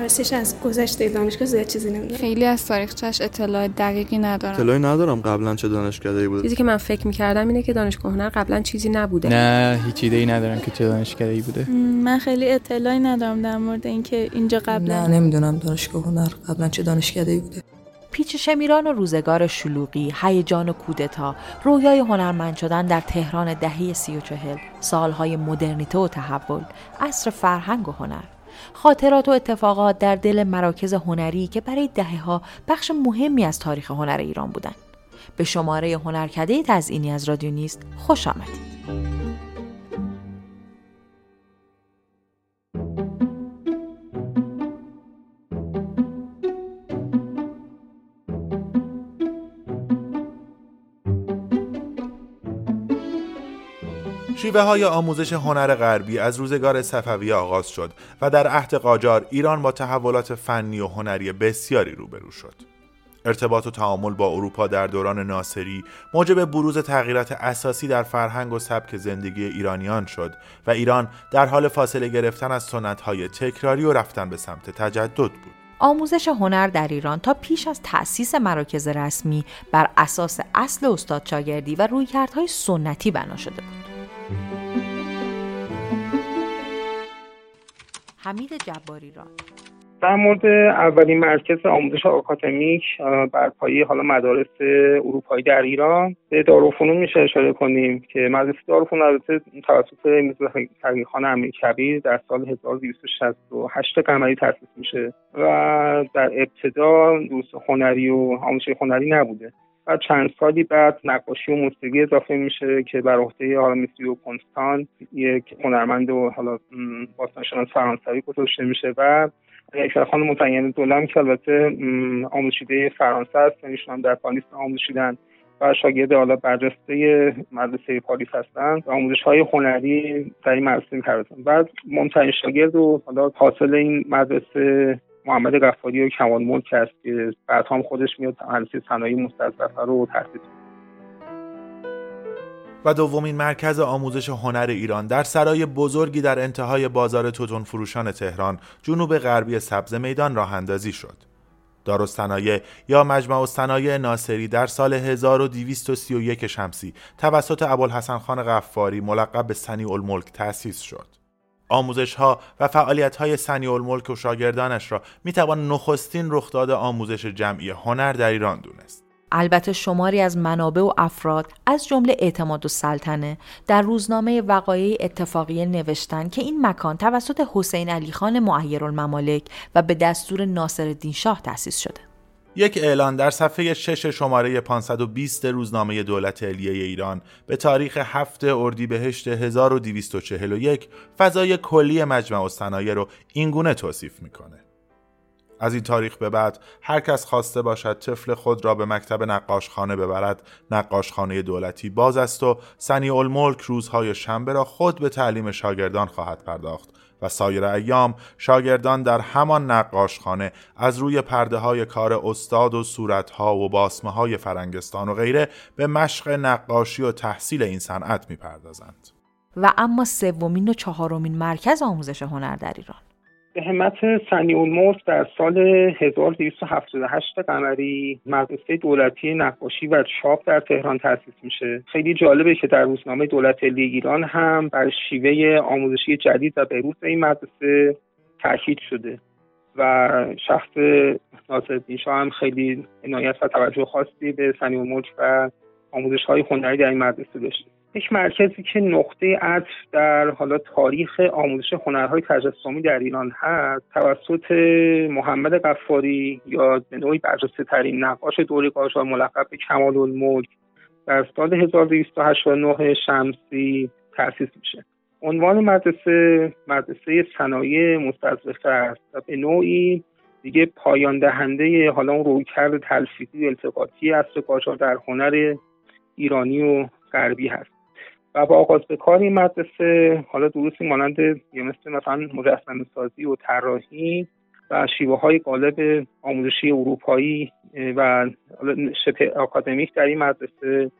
راستش از گذشته دانشگاه زیاد چیزی نمی‌دونم. خیلی از تاریخچش اطلاع دقیقی ندارم. اطلاعی ندارم قبلا چه دانشکده بوده چیزی که من فکر می‌کردم اینه که دانشگاه هنر قبلا چیزی نبوده. نه هیچ ایده ای ندارم که چه دانشکده بوده. من خیلی اطلاعی ندارم در مورد اینکه اینجا قبلا نه نمی‌دونم دانشگاه هنر قبلا چه دانشکده بوده. پیچ شمیران و روزگار شلوغی، هیجان و کودتا، رویای هنرمند شدن در تهران دهه سی و چهل، سالهای مدرنیته و تحول، عصر فرهنگ و هنر. خاطرات و اتفاقات در دل مراکز هنری که برای دهه ها بخش مهمی از تاریخ هنر ایران بودند. به شماره هنرکده تزئینی از رادیو نیست خوش آمدید. شیوه های آموزش هنر غربی از روزگار صفوی آغاز شد و در عهد قاجار ایران با تحولات فنی و هنری بسیاری روبرو شد. ارتباط و تعامل با اروپا در دوران ناصری موجب بروز تغییرات اساسی در فرهنگ و سبک زندگی ایرانیان شد و ایران در حال فاصله گرفتن از های تکراری و رفتن به سمت تجدد بود. آموزش هنر در ایران تا پیش از تأسیس مراکز رسمی بر اساس اصل استاد شاگردی و رویکردهای سنتی بنا شده بود. حمید جباری را. در مورد اولین مرکز آموزش آکادمیک بر پایه حالا مدارس اروپایی در ایران به دارالفنون میشه اشاره کنیم که مدرسه دارالفنون البته توسط میرزا خان امیر کبیر در سال 1268 قمری تاسیس میشه و در ابتدا دوست هنری و آموزش هنری نبوده. و چند سالی بعد نقاشی و موسیقی اضافه میشه که بر عهده حالا و کنستان یک هنرمند و حالا باستانشناس فرانسوی گذاشته میشه و یک خان متعین دولم که البته آموزشیده فرانسه است هم در پاریس آموزشیدن و شاگرد حالا برجسته مدرسه پاریس هستند و آموزش های هنری در این مدرسه کردن. بعد مهمترین شاگرد و حالا حاصل این مدرسه محمد غفاری و کمال ملک است که بعد هم خودش میاد مدرسه صنایع مستظرفه رو تحصیل و دومین مرکز آموزش هنر ایران در سرای بزرگی در انتهای بازار توتون فروشان تهران جنوب غربی سبز میدان راه اندازی شد. دارالصنایع یا مجمع الصنایع ناصری در سال 1231 شمسی توسط ابوالحسن خان غفاری ملقب به سنی الملک تأسیس شد. آموزش ها و فعالیت های سنی الملک و شاگردانش را می توان نخستین رخداد آموزش جمعی هنر در ایران دونست. البته شماری از منابع و افراد از جمله اعتماد و سلطنه در روزنامه وقایع اتفاقیه نوشتن که این مکان توسط حسین علی خان معیر الممالک و به دستور ناصر شاه تأسیس شده. یک اعلان در صفحه 6 شماره 520 روزنامه دولت علیه ایران به تاریخ 7 اردیبهشت 1241 فضای کلی مجمع الصنایع رو اینگونه توصیف می‌کنه. از این تاریخ به بعد هر کس خواسته باشد طفل خود را به مکتب نقاشخانه ببرد نقاشخانه دولتی باز است و سنی الملک روزهای شنبه را خود به تعلیم شاگردان خواهد پرداخت و سایر ایام شاگردان در همان نقاشخانه از روی پرده های کار استاد و صورتها و باسمه های فرنگستان و غیره به مشق نقاشی و تحصیل این صنعت می‌پردازند. و اما سومین و چهارمین مرکز آموزش هنر در ایران همت سنی الملک در سال 1278 قمری مدرسه دولتی نقاشی و چاپ در تهران تأسیس میشه. خیلی جالبه که در روزنامه دولت علی ایران هم بر شیوه آموزشی جدید و بروز این مدرسه تاکید شده و شخص ناصرالدین شاه هم خیلی عنایت و توجه خاصی به سنی الملک و آموزش های هنری در این مدرسه داشته. یک مرکزی که نقطه عطف در حالا تاریخ آموزش هنرهای تجسمی در ایران هست توسط محمد قفاری یا به نوعی برجسته ترین نقاش دوره قاجار ملقب به کمال الملک در سال 1289 شمسی تأسیس میشه. عنوان مدرسه مدرسه صنایع مستظرفه است و به نوعی دیگه پایان دهنده حالا اون رویکرد تلفیقی و التقاطی اصر قاجار در هنر ایرانی و غربی هست. با آغاز به کار این مدرسه حالا دروسی مانند یا مثل مثلا مجسمه سازی و طراحی و شیوه های قالب آموزشی اروپایی و شبه آکادمیک در این مدرسه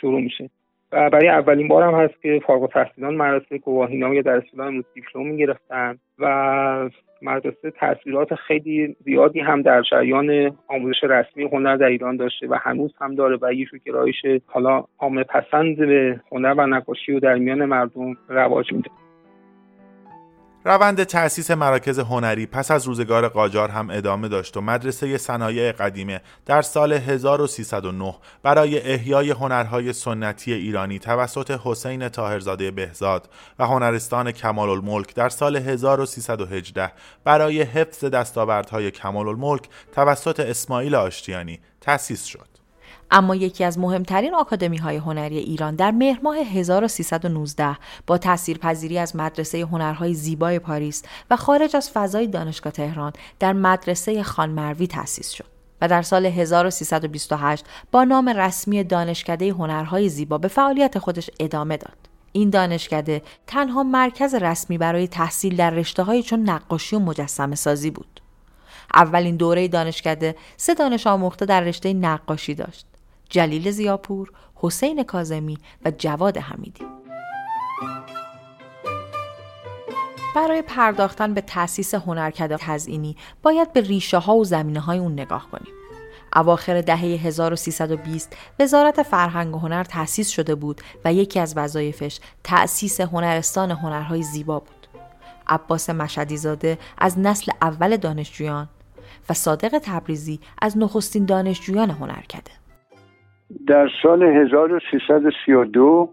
شروع میشه. برای اولین بار هم هست که فارغ التحصیلان مراسم گواهینامه یا در اصطلاح دیپلم می‌گرفتن و مدرسه تاثیرات خیلی زیادی هم در جریان آموزش رسمی هنر در ایران داشته و هنوز هم داره و یه گرایش حالا عامه پسند به هنر و نقاشی و در میان مردم رواج میده. روند تأسیس مراکز هنری پس از روزگار قاجار هم ادامه داشت و مدرسه صنایع قدیمه در سال 1309 برای احیای هنرهای سنتی ایرانی توسط حسین تاهرزاده بهزاد و هنرستان کمال الملک در سال 1318 برای حفظ دستاوردهای کمال الملک توسط اسماعیل آشتیانی تأسیس شد. اما یکی از مهمترین آکادمی های هنری ایران در مهر ماه 1319 با تاثیرپذیری از مدرسه هنرهای زیبای پاریس و خارج از فضای دانشگاه تهران در مدرسه خانمروی تأسیس شد و در سال 1328 با نام رسمی دانشکده هنرهای زیبا به فعالیت خودش ادامه داد. این دانشکده تنها مرکز رسمی برای تحصیل در رشته های چون نقاشی و مجسمه سازی بود. اولین دوره دانشکده سه دانش آموخته در رشته نقاشی داشت. جلیل زیاپور، حسین کازمی و جواد حمیدی. برای پرداختن به تأسیس هنرکده تزئینی باید به ریشه ها و زمینه های اون نگاه کنیم. اواخر دهه 1320 وزارت فرهنگ و هنر تأسیس شده بود و یکی از وظایفش تأسیس هنرستان هنرهای زیبا بود. عباس مشدی زاده از نسل اول دانشجویان و صادق تبریزی از نخستین دانشجویان هنرکده. در سال 1332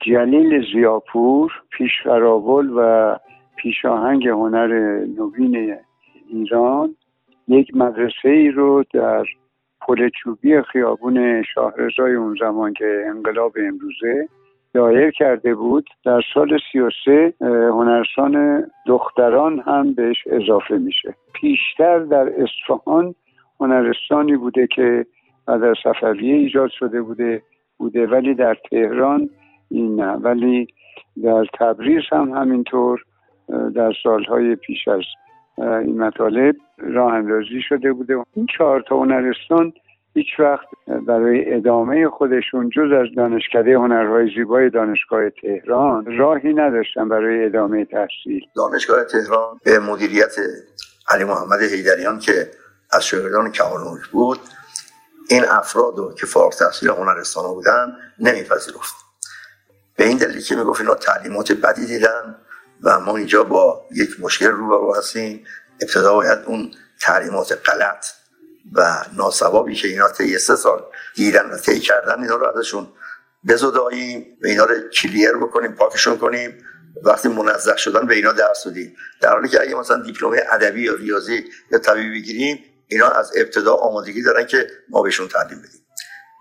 جلیل زیاپور پیشقراول و پیشاهنگ هنر نوین ایران یک مدرسه ای رو در پل چوبی خیابون شاهرزای اون زمان که انقلاب امروزه دایر کرده بود در سال 33 هنرستان دختران هم بهش اضافه میشه. پیشتر در اصفهان هنرستانی بوده که و در صفویه ایجاد شده بوده بوده. ولی در تهران این نه. ولی در تبریز هم همینطور در سالهای پیش از این مطالب راه اندازی شده بوده. این چهار تا هنرستان هیچ وقت برای ادامه خودشون جز از دانشکده هنرهای زیبای دانشگاه تهران راهی نداشتن برای ادامه تحصیل. دانشگاه تهران به مدیریت علی محمد حیدریان که از شاگردان کمال بود این افراد رو که فارغ تحصیل هنرستان بودن نمیپذیرفت. به این دلیل که می‌گفت اینا تعلیمات بدی دیدن و ما اینجا با یک مشکل روبرو هستیم. ابتدا باید اون تعلیمات غلط و ناسوابی که اینا طی سه سال دیدن و طی کردن اینا رو ازشون بزداییم و اینا رو کلیر بکنیم پاکشون کنیم. وقتی منزه شدن به اینا درس بدیم در حالی که اگه مثلا دیپلم ادبی یا ریاضی یا طبیبی بگیریم اینا از ابتدا آمادگی دارن که ما بهشون تعلیم بدیم.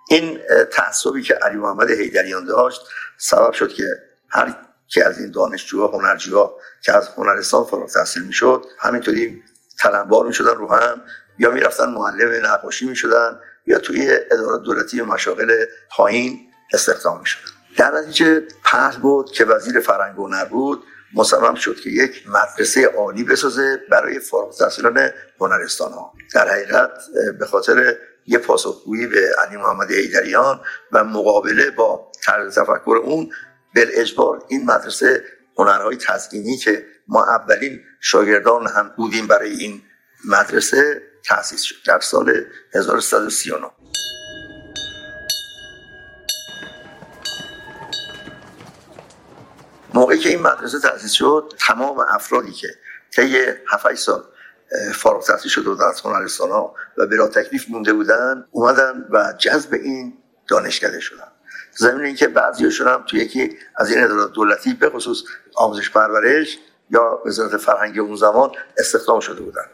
این تعصبی که علی محمد حیدریان داشت سبب شد که هر که از این دانشجوها هنرجوها که از هنرستان فارغ تحصیل می‌شد همینطوری تلمبار می‌شدن رو هم یا می‌رفتن معلم نقاشی می‌شدن یا توی ادارات دولتی مشاغل پایین استخدام می‌شدن. در نتیجه پهل بود که وزیر فرهنگ و هنر بود. مصمم شد که یک مدرسه عالی بسازه برای فارغ التحصیلان هنرستان ها در حقیقت به خاطر یه پاسخگویی به علی محمد ایدریان و مقابله با طرز تفکر اون بل اجبار این مدرسه هنرهای تزئینی که ما اولین شاگردان هم بودیم برای این مدرسه تأسیس شد. در سال 1339 موقعی که این مدرسه تأسیس شد تمام افرادی که طی 7 سال فارغ تحصیل شده بودن از هنرستان ها و بلا تکلیف مونده بودن اومدن و جذب این دانشکده شدن. زمین اینکه بعضیشون هم توی یکی از این ادارات دولتی به خصوص آموزش پرورش یا وزارت فرهنگ اون زمان استخدام شده بودن.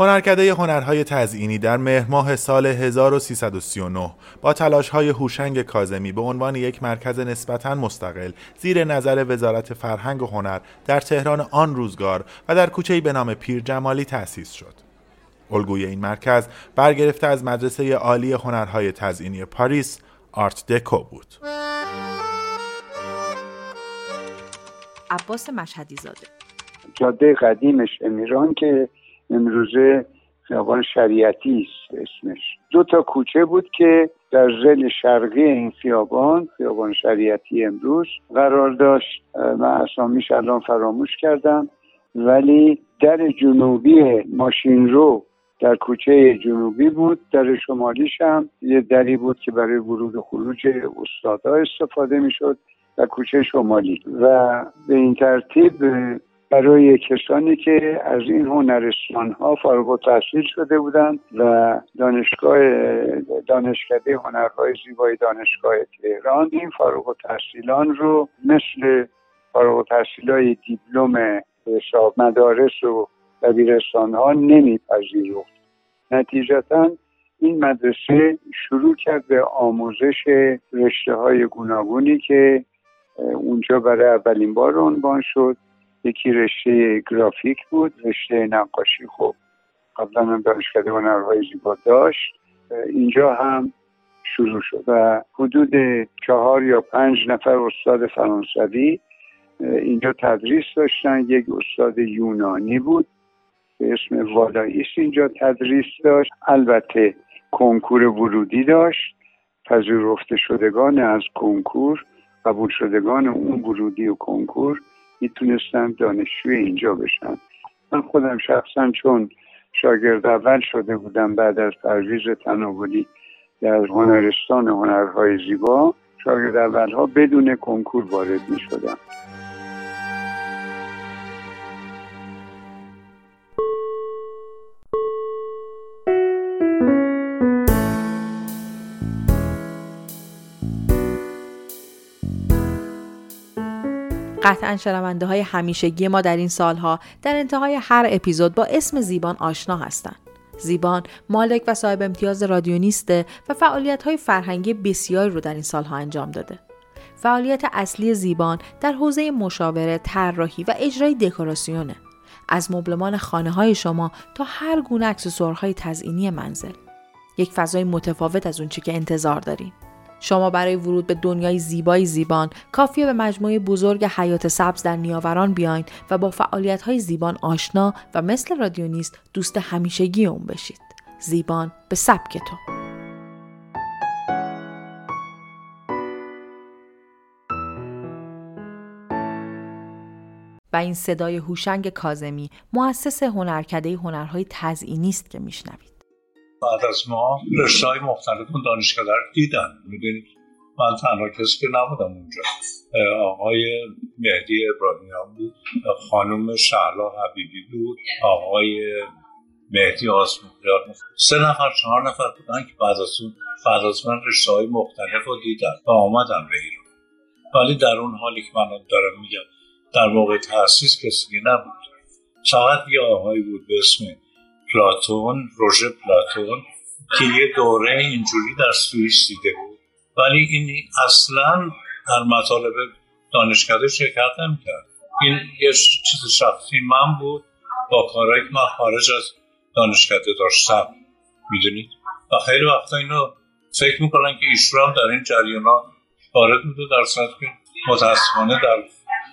هنرکده هنرهای تزئینی در مهر ماه سال 1339 با های هوشنگ کازمی به عنوان یک مرکز نسبتا مستقل زیر نظر وزارت فرهنگ و هنر در تهران آن روزگار و در کوچه‌ای به نام پیر جمالی تأسیس شد. الگوی این مرکز برگرفته از مدرسه عالی هنرهای تزئینی پاریس آرت دکو بود. عباس مشهدی زاده جاده قدیمش امیران که امروزه خیابان شریعتی است اسمش. دو تا کوچه بود که در زل شرقی این خیابان خیابان شریعتی امروز قرار داشت. من اسامیش الان فراموش کردم. ولی در جنوبی ماشین رو در کوچه جنوبی بود در شمالیش هم یه دری بود که برای ورود و خروج استادها استفاده می‌شد در کوچه شمالی. و به این ترتیب برای کسانی که از این هنرستان ها فارغ و تحصیل شده بودند و دانشگاه دانشکده هنرهای زیبای دانشگاه تهران این فارغ و تحصیلان رو مثل فارغ و تحصیل های دیپلم حساب مدارس و دبیرستان ها نمیپذیرفت. نتیجتا این مدرسه شروع کرد به آموزش رشته های گوناگونی که اونجا برای اولین بار عنوان شد. یکی رشته گرافیک بود رشته نقاشی. خب قبلا هم دانشکده هنرهای زیبا داشت. اینجا هم شروع شد و حدود چهار یا پنج نفر استاد فرانسوی اینجا تدریس داشتن. یک استاد یونانی بود به اسم والاییس اینجا تدریس داشت. البته کنکور ورودی داشت. پذیرفته شدگان از کنکور قبول شدگان اون ورودی و کنکور می‌تونستن دانشجوی اینجا بشن من خودم شخصا چون شاگرد اول شده بودم بعد از پرویز تناولی در هنرستان هنرهای زیبا شاگرد اولها بدون کنکور وارد می شدم قطعا شنونده های همیشگی ما در این سالها در انتهای هر اپیزود با اسم زیبان آشنا هستند. زیبان مالک و صاحب امتیاز رادیونیسته و فعالیت های فرهنگی بسیاری رو در این سالها انجام داده. فعالیت اصلی زیبان در حوزه مشاوره، طراحی و اجرای دکوراسیونه. از مبلمان خانه های شما تا هر گونه اکسسوارهای تزئینی منزل. یک فضای متفاوت از اونچه که انتظار داریم. شما برای ورود به دنیای زیبای زیبان کافیه به مجموعه بزرگ حیات سبز در نیاوران بیاین و با فعالیت های زیبان آشنا و مثل رادیونیست دوست همیشگی اون بشید. زیبان به سبک تو. و این صدای هوشنگ کازمی مؤسس هنرکده هنرهای تزئینی است که میشنوید. بعد از ما رشته های مختلف دانشگاه رو دیدن. می‌دونید؟ من تنها کسی که نبودم اونجا. آقای مهدی ابراهیمیان بود. خانم شهلا حبیبی بود. آقای مهدی آسمونیان سه نفر چهار نفر بودن که بعد از اون بعد از من رشته های مختلف رو دیدن و آمدن به ایران. ولی در اون حالی که من دارم میگم در موقع تاسیس کسی نبود. فقط یه آقایی بود به اسم پلاتون روژه پلاتون که یه دوره اینجوری در سوئیس دیده بود. ولی این اصلا در مطالب دانشکده شرکت نمی‌کرد. این یه چیز شخصی من بود. با کارهایی که من خارج از دانشکده داشتم. می‌دونید؟ و خیلی وقتا اینو فکر می‌کنن که ایشون هم در این جریانات وارد بوده در صورت که متاسفانه در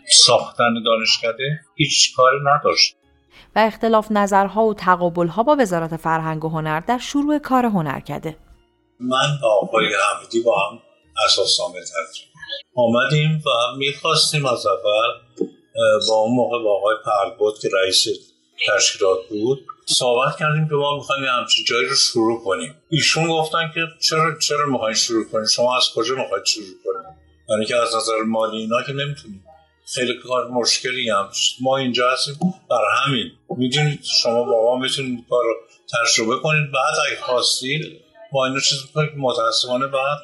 ساختن دانشکده هیچ کاری نداشت. و اختلاف نظرها و تقابلها با وزارت فرهنگ و هنر در شروع کار هنرکده من با آقای حمیدی با هم اساسنامه آمدیم و می‌خواستیم از اول با اون موقع با آقای پربود که رئیس تشکیلات بود صحبت کردیم که ما می‌خوایم یه همچین جایی رو شروع کنیم. ایشون گفتن که چرا چرا می‌خواین شروع کنیم شما از کجا می‌خواید شروع کنیم یعنی که از نظر مالی اینا که نمی‌تونیم خیلی کار مشکلی هم ما اینجا هستیم بر همین. می‌دونید شما با ما می‌تونید کار رو تجربه کنید. بعد اگه خواستید ما اینو چیز که متاسفانه بعد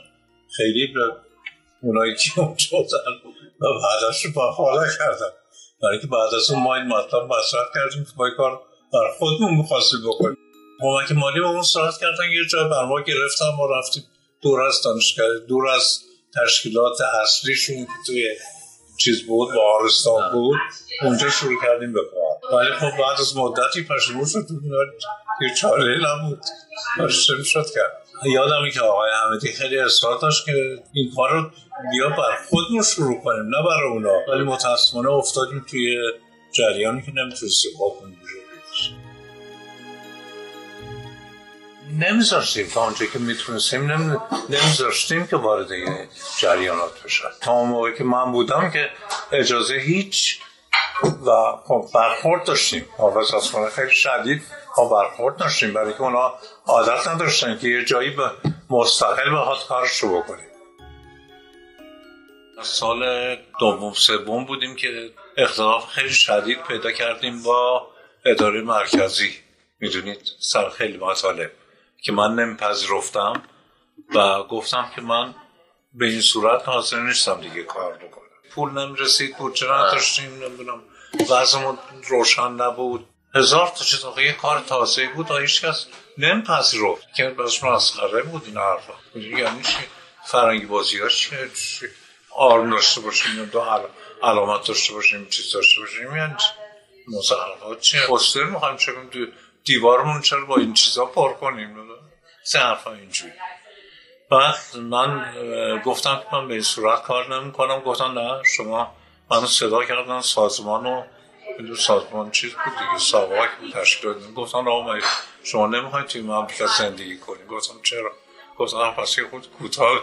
خیلی به اونایی که اونجا و بعدش رو با کردن برای که بعد از اون ما این مطلب مصرف کردیم که ما کار بر خودمون می‌خواستیم بکنیم. کمک مالی با اون صحبت کردن یه جا بر ما گرفتن ما رفتیم دور از دانشگاه دور از تشکیلات اصلیشون که توی چیز بود با آرستان بود اونجا شروع کردیم به کار. ولی خب بعد از مدتی پشیمون شد یه چاره نبود. پشیمون شد کرد؟ یادمی که آقای حمدی خیلی اصرار داشت که این کار رو بیا بر خودمون شروع کنیم نه برای اونا. ولی متاسفانه افتادیم توی جریانی که نمی‌تونستیم کنیم نمیذاشتیم تا اونجا که می‌تونستیم نمیذاشتیم که وارد جریانات بشن. تا اون موقع که من بودم که اجازه هیچ و خب برخورد داشتیم. حافظ از خیلی شدید ها برخورد داشتیم. برای که اونا عادت نداشتن که یه جایی به مستقل بخواد کارش رو بکنیم. سال دوم سوم بودیم که اختلاف خیلی شدید پیدا کردیم با اداره مرکزی. می‌دونید سر خیلی مطالب. که من نمیپذیرفتم و گفتم که من به این صورت حاضر نیستم دیگه کار بکنم. پول نمی‌رسید بودجه نداشتیم؟ نمی‌دونم. وضعمون روشن نبود. هزار تا چیز یه کار تازه بود و هیچ کس نمیپذیرفت. که بس مسخره بود این حرفا. یعنی چی؟ فرنگی بازی ها چی؟ آرم داشته باشیم دو علامت داشته باشیم چیز داشته باشیم یعنی مزخرفات چیه؟ پوستر می‌خوایم چکم تو دیوارمون چرا با این چیزا پر کنیم؟ سه حرفا اینجوری. بعد من گفتم که من به این صورت کار نمی کنم گفتم نه شما منو صدا کردن سازمان و سازمان چیز بود دیگه ساواک تشکیل دادیم گفتم آقا شما نمی‌خواید توی مملکت زندگی کنیم؟ گفتم چرا؟ گفتم پس خود کوتاه.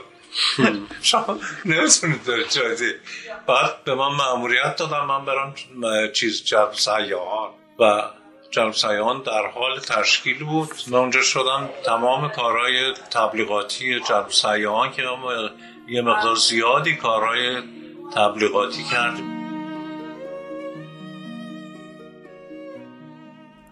شما نمی‌تونید دارید جایدی بعد به من معمولیت دادم من برم چیز جلب سیاحان و جلب سیاحان در حال تشکیل بود. من اونجا شدم. تمام کارهای تبلیغاتی جلب سیاحان که یه مقدار زیادی کارهای تبلیغاتی کردیم.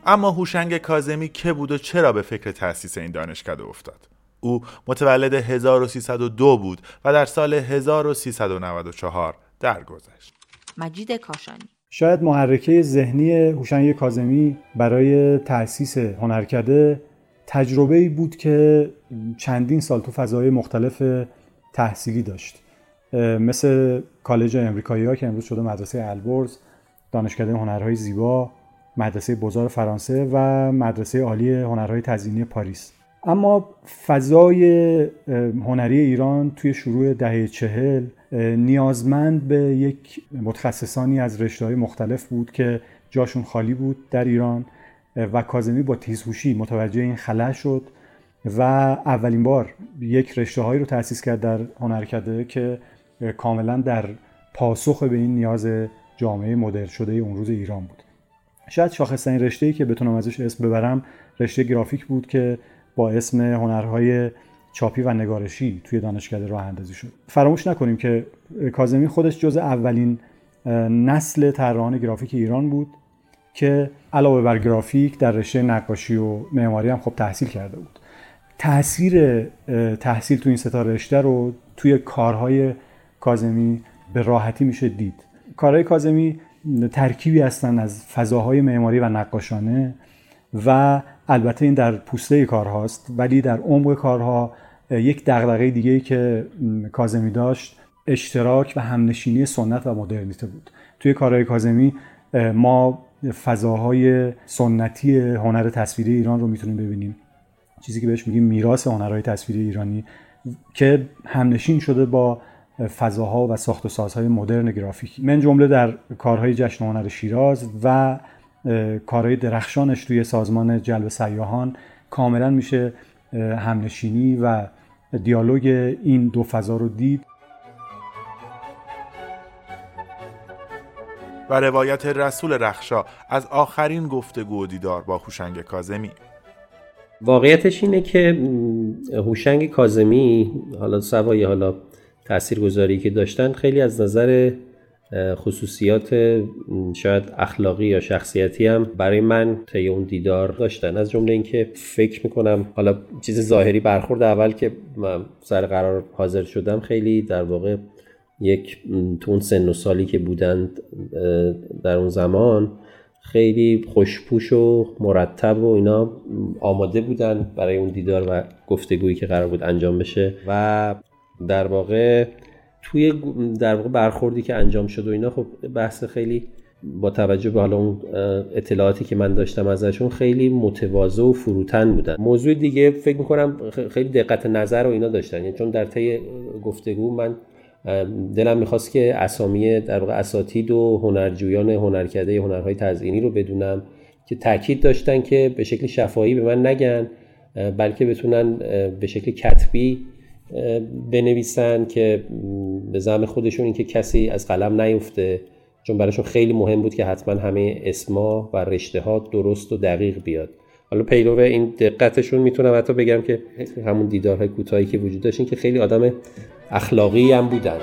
اما هوشنگ کازمی که بود و چرا به فکر تأسیس این دانشکده افتاد؟ او متولد 1302 بود و در سال 1394 درگذشت. مجید کاشانی. شاید محرکه ذهنی هوشنگ کازمی برای تأسیس هنرکده تجربه ای بود که چندین سال تو فضای مختلف تحصیلی داشت. مثل کالج امریکایی ها که امروز شده مدرسه البرز دانشکده هنرهای زیبا مدرسه بزار فرانسه و مدرسه عالی هنرهای تزیینی پاریس. اما فضای هنری ایران توی شروع دهه چهل نیازمند به یک متخصصانی از رشته های مختلف بود که جاشون خالی بود در ایران و کازمی با تیزهوشی متوجه این خلا شد و اولین بار یک رشته هایی رو تأسیس کرد در هنرکده که کاملا در پاسخ به این نیاز جامعه مدرن شده اون روز ایران بود. شاید شاخصترین رشته ای که بتونم ازش اسم ببرم رشته گرافیک بود که با اسم هنرهای چاپی و نگارشی توی دانشکده راه اندازی شد. فراموش نکنیم که کازمی خودش جز اولین نسل طراحان گرافیک ایران بود که علاوه بر گرافیک در رشته نقاشی و معماری هم خب تحصیل کرده بود. تاثیر تحصیل تو این ستا رشته رو توی کارهای کازمی به راحتی میشه دید. کارهای کازمی ترکیبی هستن از فضاهای معماری و نقاشانه و البته این در پوسته کارهاست ولی در عمق کارها یک دغدغه دیگه که کازمی داشت اشتراک و همنشینی سنت و مدرنیته بود. توی کارهای کازمی ما فضاهای سنتی هنر تصویری ایران رو می‌تونیم ببینیم. چیزی که بهش میگیم میراث هنرهای تصویری ایرانی که همنشین شده با فضاها و ساخت و سازهای مدرن گرافیکی من جمله در کارهای جشن هنر شیراز و کارهای درخشانش توی سازمان جلب سیاهان کاملا میشه همنشینی و دیالوگ این دو فضا رو دید. و روایت رسول رخشا از آخرین گفتگو و دیدار با هوشنگ کازمی واقعیتش اینه که هوشنگ کازمی حالا سوای حالا تاثیرگذاری که داشتن خیلی از نظر خصوصیات شاید اخلاقی یا شخصیتی هم برای من طی اون دیدار داشتن. از جمله اینکه فکر می‌کنم حالا چیز ظاهری برخورد اول که من سر قرار حاضر شدم خیلی در واقع یک تو اون سن و سالی که بودند در اون زمان خیلی خوشپوش و مرتب و اینا آماده بودن برای اون دیدار و گفتگویی که قرار بود انجام بشه. و در واقع توی در واقع برخوردی که انجام شد و اینا خب بحث خیلی با توجه به حالا اون اطلاعاتی که من داشتم ازشون خیلی متواضع و فروتن بودن. موضوع دیگه فکر می‌کنم خیلی دقت نظر و اینا داشتن. یعنی چون در طی گفتگو من دلم می‌خواست که اسامی در واقع اساتید و هنرجویان هنرکده هنرهای تزئینی رو بدونم که تاکید داشتن که به شکل شفاهی به من نگن بلکه بتونن به شکل کتبی بنویسن که به زم خودشون این که کسی از قلم نیفته چون براشون خیلی مهم بود که حتما همه اسما و رشته ها درست و دقیق بیاد. حالا پیرو این دقتشون می‌تونم حتی بگم که همون دیدارهای کوتاهی که وجود داشتین که خیلی آدم اخلاقی هم بودن.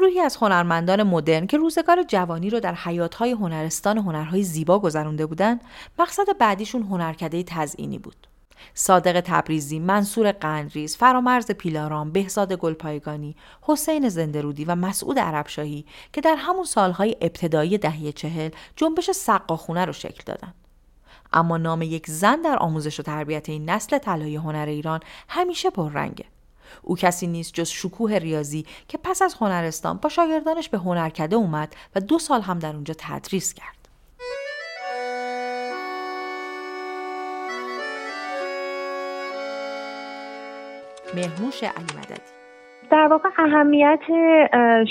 گروهی از هنرمندان مدرن که روزگار جوانی رو در حیاتهای هنرستان هنرهای زیبا گذرونده بودند مقصد بعدیشون هنرکده تزئینی بود صادق تبریزی، منصور قندریز، فرامرز پیلارام، بهزاد گلپایگانی، حسین زندرودی و مسعود عربشاهی که در همون سالهای ابتدایی دهه چهل جنبش سقاخونه رو شکل دادن. اما نام یک زن در آموزش و تربیت این نسل طلایی هنر ایران همیشه پررنگه. او کسی نیست جز شکوه ریاضی که پس از هنرستان با شاگردانش به هنرکده اومد و دو سال هم در اونجا تدریس کرد. مهموش علی مددی در واقع اهمیت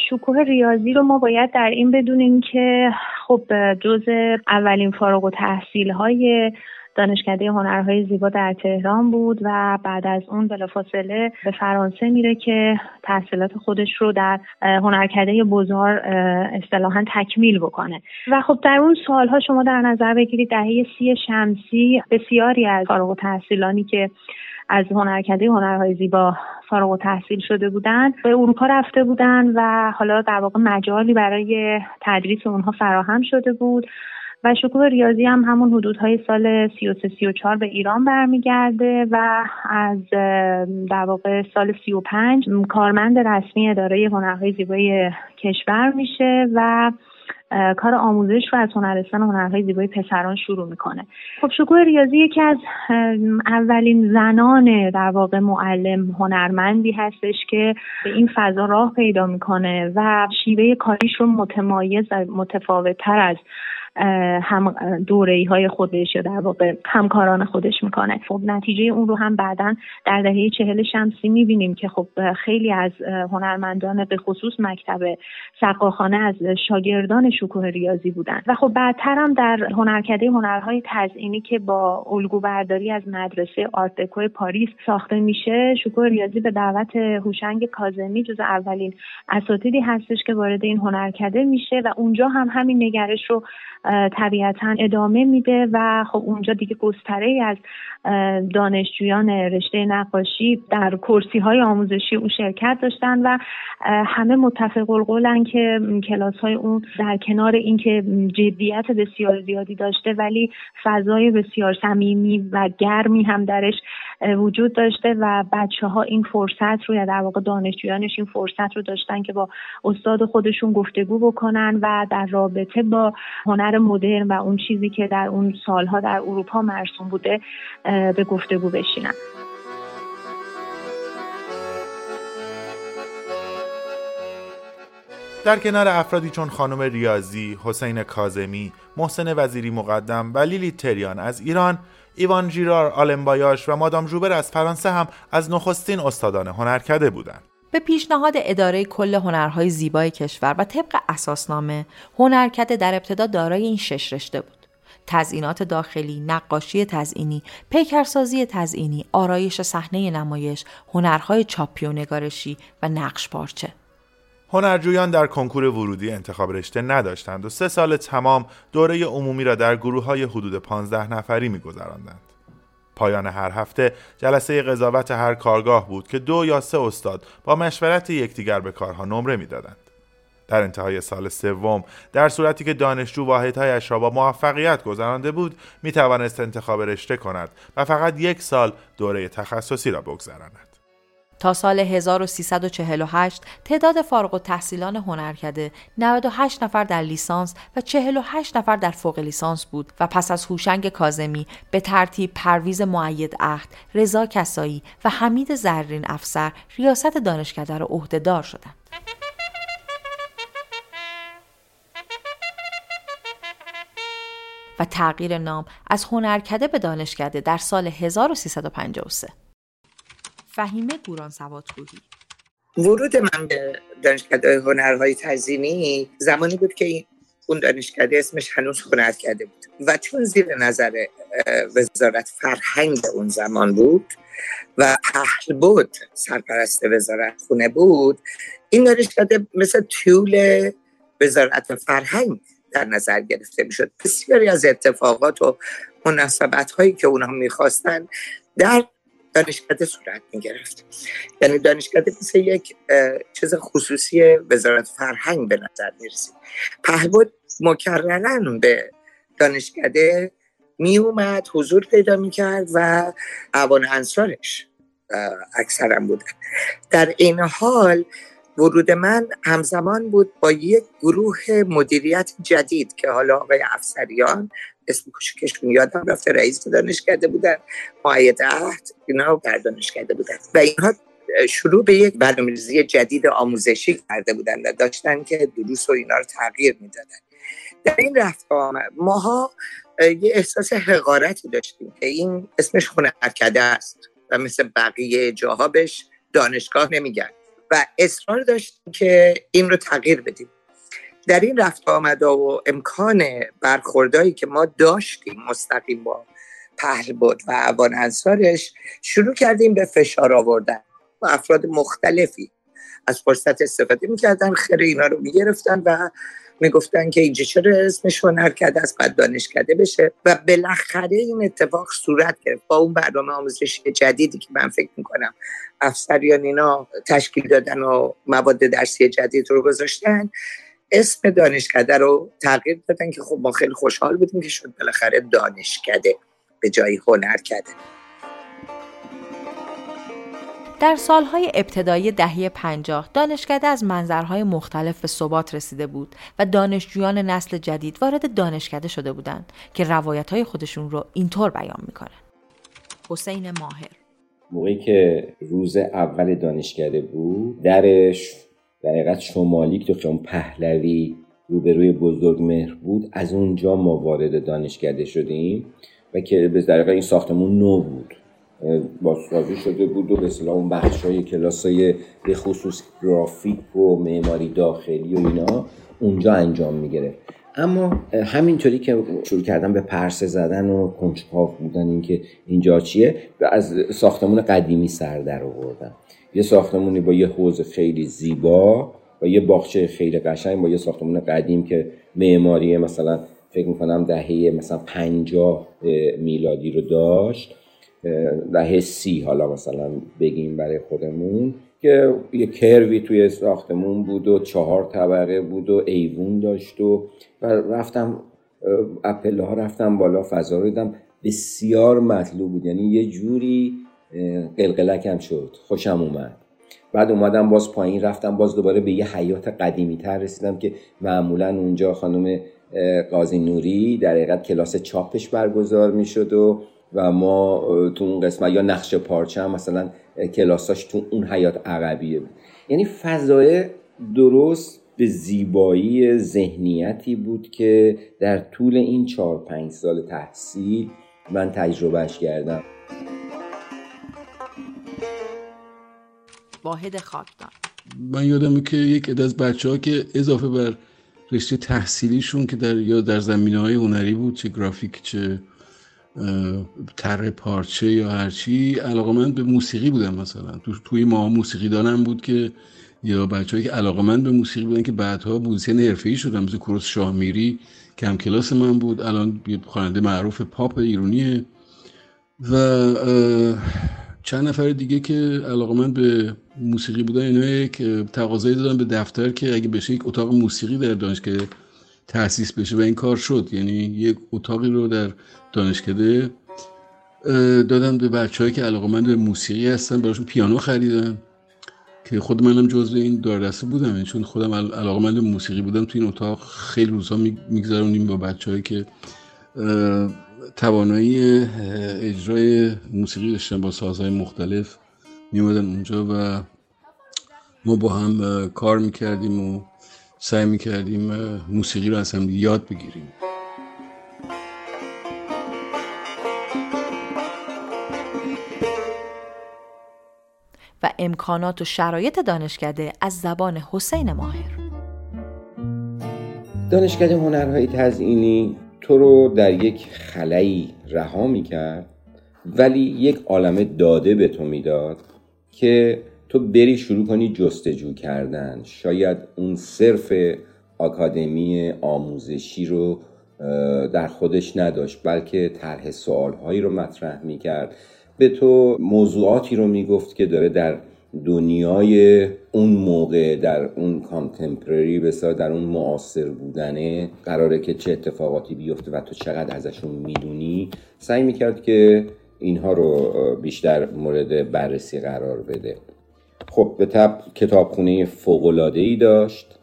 شکوه ریاضی رو ما باید در این بدونیم که خب جز اولین فارغ و تحصیل های دانشکده هنرهای زیبا در تهران بود و بعد از اون بلافاصله به فرانسه میره که تحصیلات خودش رو در هنرکده بزار اصطلاحا تکمیل بکنه. و خب در اون سالها شما در نظر بگیرید دهه سی شمسی بسیاری از فارغ التحصیلانی که از هنرکده هنرهای زیبا فارغ و تحصیل شده بودن به اروپا رفته بودن و حالا در واقع مجالی برای تدریس اونها فراهم شده بود. و شکوه ریاضی هم همون حدودهای سال 33 34 به ایران برمیگرده و از در واقع سال 35 کارمند رسمی اداره هنرهای زیبای کشور میشه و کار آموزش رو از هنرستان هنرهای زیبای پسران شروع می‌کنه. خب شکوه ریاضی یکی از اولین زنان در واقع معلم هنرمندی هستش که به این فضا راه پیدا می‌کنه و شیوه کاریش رو متمایز و متفاوت تر از هم دوره های خودش یا در واقع همکاران خودش می‌کنه. خب نتیجه اون رو هم بعدا در دهه چهل شمسی می‌بینیم که خب خیلی از هنرمندان به خصوص مکتب سقاخانه از شاگردان شکوه ریاضی بودن. و خب بعدتر هم در هنرکده هنرهای تزئینی که با الگو برداری از مدرسه آرت دکو پاریس ساخته میشه شکوه ریاضی به دعوت هوشنگ کازمی جز اولین اساتیدی هستش که وارد این هنرکده میشه و اونجا هم همین نگرش رو طبیعتا ادامه میده و خب اونجا دیگه گستره از دانشجویان رشته نقاشی در کرسی های آموزشی اون شرکت داشتن و همه متفق القولن که کلاس های اون در کنار اینکه جدیت بسیار زیادی داشته ولی فضای بسیار صمیمی و گرمی هم درش وجود داشته و بچه ها این فرصت رو یا در واقع دانشجویانش این فرصت رو داشتن که با استاد خودشون گفتگو بکنن و در رابطه با هنر مدرن و اون چیزی که در اون سالها در اروپا مرسوم بوده به گفتگو بشینن در کنار افرادی چون خانم ریاضی، حسین کازمی، محسن وزیری مقدم و لیلی تریان از ایران، ایوان جیرار آلمبایاش و مادام جوبر از فرانسه هم از نخستین استادان هنرکده بودند. به پیشنهاد اداره کل هنرهای زیبای کشور و طبق اساسنامه هنرکده در ابتدا دارای این شش رشته بود تزئینات داخلی، نقاشی تزئینی، پیکرسازی تزئینی، آرایش صحنه نمایش، هنرهای چاپی و نگارشی و نقش پارچه. هنرجویان در کنکور ورودی انتخاب رشته نداشتند و سه سال تمام دوره عمومی را در گروه های حدود 15 نفری میگذراندند. پایان هر هفته جلسه قضاوت هر کارگاه بود که دو یا سه استاد با مشورت یکدیگر به کارها نمره می‌دادند. در انتهای سال سوم در صورتی که دانشجو واحدهایش را با موفقیت گذرانده بود می توانست انتخاب رشته کند و فقط یک سال دوره تخصصی را بگذراند تا سال 1348 تعداد فارغ و تحصیلان هنرکده 98 نفر در لیسانس و 48 نفر در فوق لیسانس بود و پس از هوشنگ کازمی به ترتیب پرویز معید عهد، رضا کسایی و حمید زرین افسر ریاست دانشکده را عهدهدار شدند. و تغییر نام از هنرکده به دانشکده در سال 1353 فهیمه گوران سوادگویی ورود من به دانشکده هنرهای تزینی زمانی بود که اون دانشکده اسمش هنوز کرده بود و چون زیر نظر وزارت فرهنگ اون زمان بود و پهل بود سرپرست وزارت خونه بود این دانشکده مثل طول وزارت فرهنگ در نظر گرفته می‌شد. بسیاری از اتفاقات و مناسبت هایی که اونها می‌خواستن در دانشکده صورت می‌گرفت. یعنی دانشکده مثل یک چیز خصوصی وزارت فرهنگ به نظر می‌رسید. پهبود مکررن به دانشکده می اومد حضور پیدا می‌کرد و اوان انصارش اکثرا بودن در این حال ورود من همزمان بود با یک گروه مدیریت جدید که حالا آقای افسریان اسم کوچکشون یادم رفته رئیس دانشکده بودن معید عهد اینا در دانشکده بودن. و اینها شروع به یک برنامه‌ریزی جدید آموزشی کرده بودن و داشتن که دروس و اینا رو تغییر می‌دادن. در این رفت ماها یه احساس حقارتی داشتیم که این اسمش هنرکده است و مثل بقیه جاها بهش دانشگاه نمیگن. و اصرار داشتیم که این رو تغییر بدیم. در این رفت آمده و امکان برخوردهایی که ما داشتیم مستقیم با پهل بود و عوان انصارش شروع کردیم به فشار آوردن و افراد مختلفی از فرصت استفاده می‌کردن خیر اینا رو می‌گرفتن و می‌گفتن که اینجا چرا اسمش هنرکده از بعد دانشکده بشه. و بالاخره این اتفاق صورت گرفت. با اون برنامه آموزشی جدیدی که من فکر می‌کنم افسریان اینا تشکیل دادن و مواد درسی جدید رو گذاشتن اسم دانشکده رو تغییر دادن که خب ما خیلی خوشحال بودیم که شد بالاخره دانشکده به جایی هنر کرده. در سالهای ابتدایی دهه پنجاه دانشکده از منظرهای مختلف به ثبات رسیده بود و دانشجویان نسل جدید وارد دانشکده شده بودند که روایتهای خودشون رو اینطور بیان می‌کنن. حسین ماهر. موقعی که روز اول دانشکده بود درش در حقیقت شمالی که خیام پهلوی روبروی بزرگ مهر بود از اونجا ما وارد دانشکده شدیم و که به در این ساختمون نو بود. بازسازی شده بود و به اصطلاح اون بخش های کلاس های به خصوص گرافیک و معماری داخلی و اینا اونجا انجام می‌گرفت. اما همینطوری که شروع کردن به پرسه زدن و کنجکاو بودن اینکه اینجا چیه از ساختمون قدیمی سر در آوردن. یه ساختمونی با یه حوز خیلی زیبا و یه باغچه خیلی قشنگ با یه ساختمون قدیم که معماری مثلا فکر می‌کنم دهه مثلا پنجاه میلادی رو داشت دهه سی حالا مثلا بگیم برای خودمون که یه کروی توی ساختمون بود و چهار طبقه بود و ایوون داشت و, رفتم اپله ها رفتم بالا فضا رو دیدم. بسیار مطلوب بود. یعنی یه جوری قلقلکم شد. خوشم اومد. بعد اومدم باز پایین رفتم باز دوباره به یه حیات قدیمی تر رسیدم که معمولا اونجا خانم قاضی نوری در حقیقت کلاس چاپش برگزار می‌شد و و ما تو اون قسمت یا نقش پارچه هم مثلا کلاساش تو اون حیات عقبیه بود. یعنی فضای درست به زیبایی ذهنیتی بود که در طول این چهار پنج سال تحصیل من تجربهش کردم. واحد خاکدان من یادمه که یک عده از بچه ها که اضافه بر رشته تحصیلیشون که در یا در زمینه های هنری بود چه گرافیک چه تر پارچه یا هرچی علاقه من به موسیقی بودم مثلا. تو توی ما موسیقی دانم بود که یا بچه‌ای که علاقه من به موسیقی بودن که بعدها موزیسین حرفه‌ای شدن مثل کوروش شاهمیری که هم کلاس من بود الان خواننده معروف پاپ ایرونیه. و چند نفر دیگه که علاقه من به موسیقی بودن اینا یک تقاضایی دادن به دفتر که اگه بشه یک اتاق موسیقی در دانشگاه تأسیس بشه و این کار شد. یعنی یک اتاقی رو در دانشکده دادم به بچه که علاقه من به موسیقی هستن براشون پیانو خریدن که خود منم جزو این داردسته بودم. یعنی چون خودم علاقه من به موسیقی بودم تو این اتاق خیلی روزها میگذرونیم با بچه که توانایی اجرای موسیقی داشتن با سازهای مختلف میومدن اونجا و ما با هم کار می‌کردیم و سعی می‌کردیم موسیقی رو از هم یاد بگیریم. و امکانات و شرایط دانشکده از زبان حسین ماهر. دانشکده هنرهای تزئینی تو رو در یک خلایی رها می‌کرد ولی یک عالم داده به تو می‌داد که تو بری شروع کنی جستجو کردن. شاید اون صرف آکادمی آموزشی رو در خودش نداشت بلکه طرح سوالهایی رو مطرح می‌کرد. به تو موضوعاتی رو می‌گفت که داره در دنیای اون موقع در اون کانتمپرری بسیار در اون معاصر بودنه قراره که چه اتفاقاتی بیفته و تو چقدر ازشون می‌دونی. سعی می‌کرد که اینها رو بیشتر مورد بررسی قرار بده. خب به طب کتابخونه فوقلاده ای داشت.